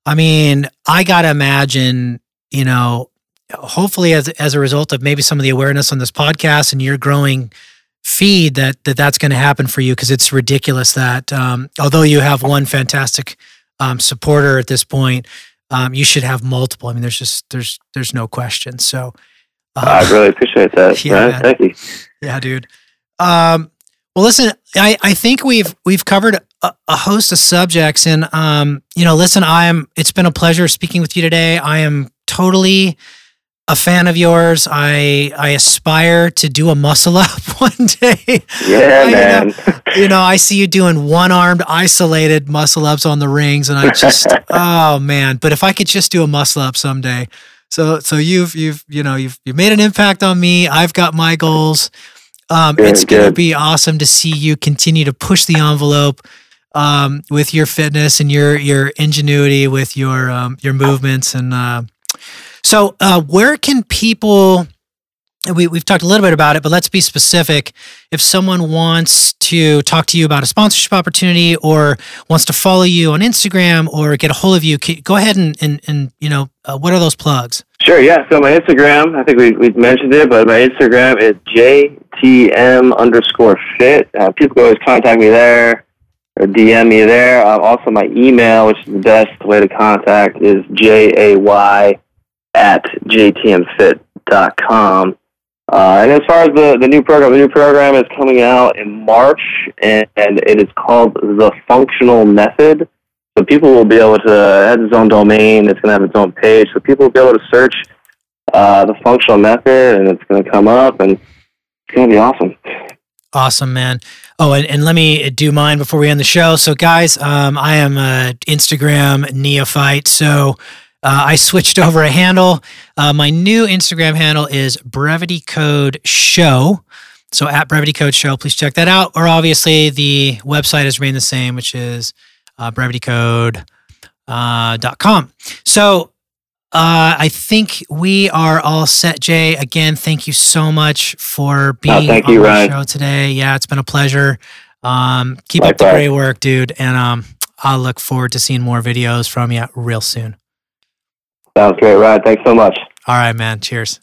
I mean, I gotta imagine, you know, hopefully as as a result of maybe some of the awareness on this podcast and your growing feed that, that that's going to happen for you because it's ridiculous that um, although you have one fantastic um, supporter at this point um, you should have multiple i mean there's just there's there's no question so uh, I really appreciate that. Yeah, man. Thank you. yeah dude um, well listen I, I think we've we've covered a, a host of subjects and um, you know listen i am it's been a pleasure speaking with you today i am totally a fan of yours. I I aspire to do a muscle up one day. Yeah, I, man. you know, I see you doing one armed isolated muscle ups on the rings, and I just oh man. But if I could just do a muscle up someday. So so you've you've you know you've you've made an impact on me. I've got my goals. Um, Good, it's gonna be awesome to see you continue to push the envelope um, with your fitness and your your ingenuity with your um, your movements and uh, so uh, where can people we, we've talked a little bit about it but let's be specific if someone wants to talk to you about a sponsorship opportunity or wants to follow you on instagram or get a hold of you c- go ahead and, and, and you know uh, what are those plugs Sure, yeah. So my Instagram, I think we we mentioned it, but my Instagram is JTM underscore fit. Uh, people can always contact me there or DM me there. Uh, also, my email, which is the best way to contact, is jay at jtmfit.com. Uh, and as far as the, the new program, the new program is coming out in March, and, and it is called the Functional Method. So people will be able to it has its own domain. It's going to have its own page. So people will be able to search uh, the functional method, and it's going to come up, and it's going to be awesome. Awesome, man. Oh, and, and let me do mine before we end the show. So, guys, um, I am an Instagram neophyte. So, uh, I switched over a handle. Uh, my new Instagram handle is Brevity Code Show. So, at Brevity Code Show, please check that out. Or obviously, the website has remained the same, which is uh, brevitycode.com. Uh, dot com. so, uh, I think we are all set, Jay. Again, thank you so much for being thank on you, the Ryan. show today. Yeah, it's been a pleasure. Um, keep up the great work, dude. And um, I'll look forward to seeing more videos from you real soon. Sounds great, Ryan. Thanks so much. All right, man. Cheers.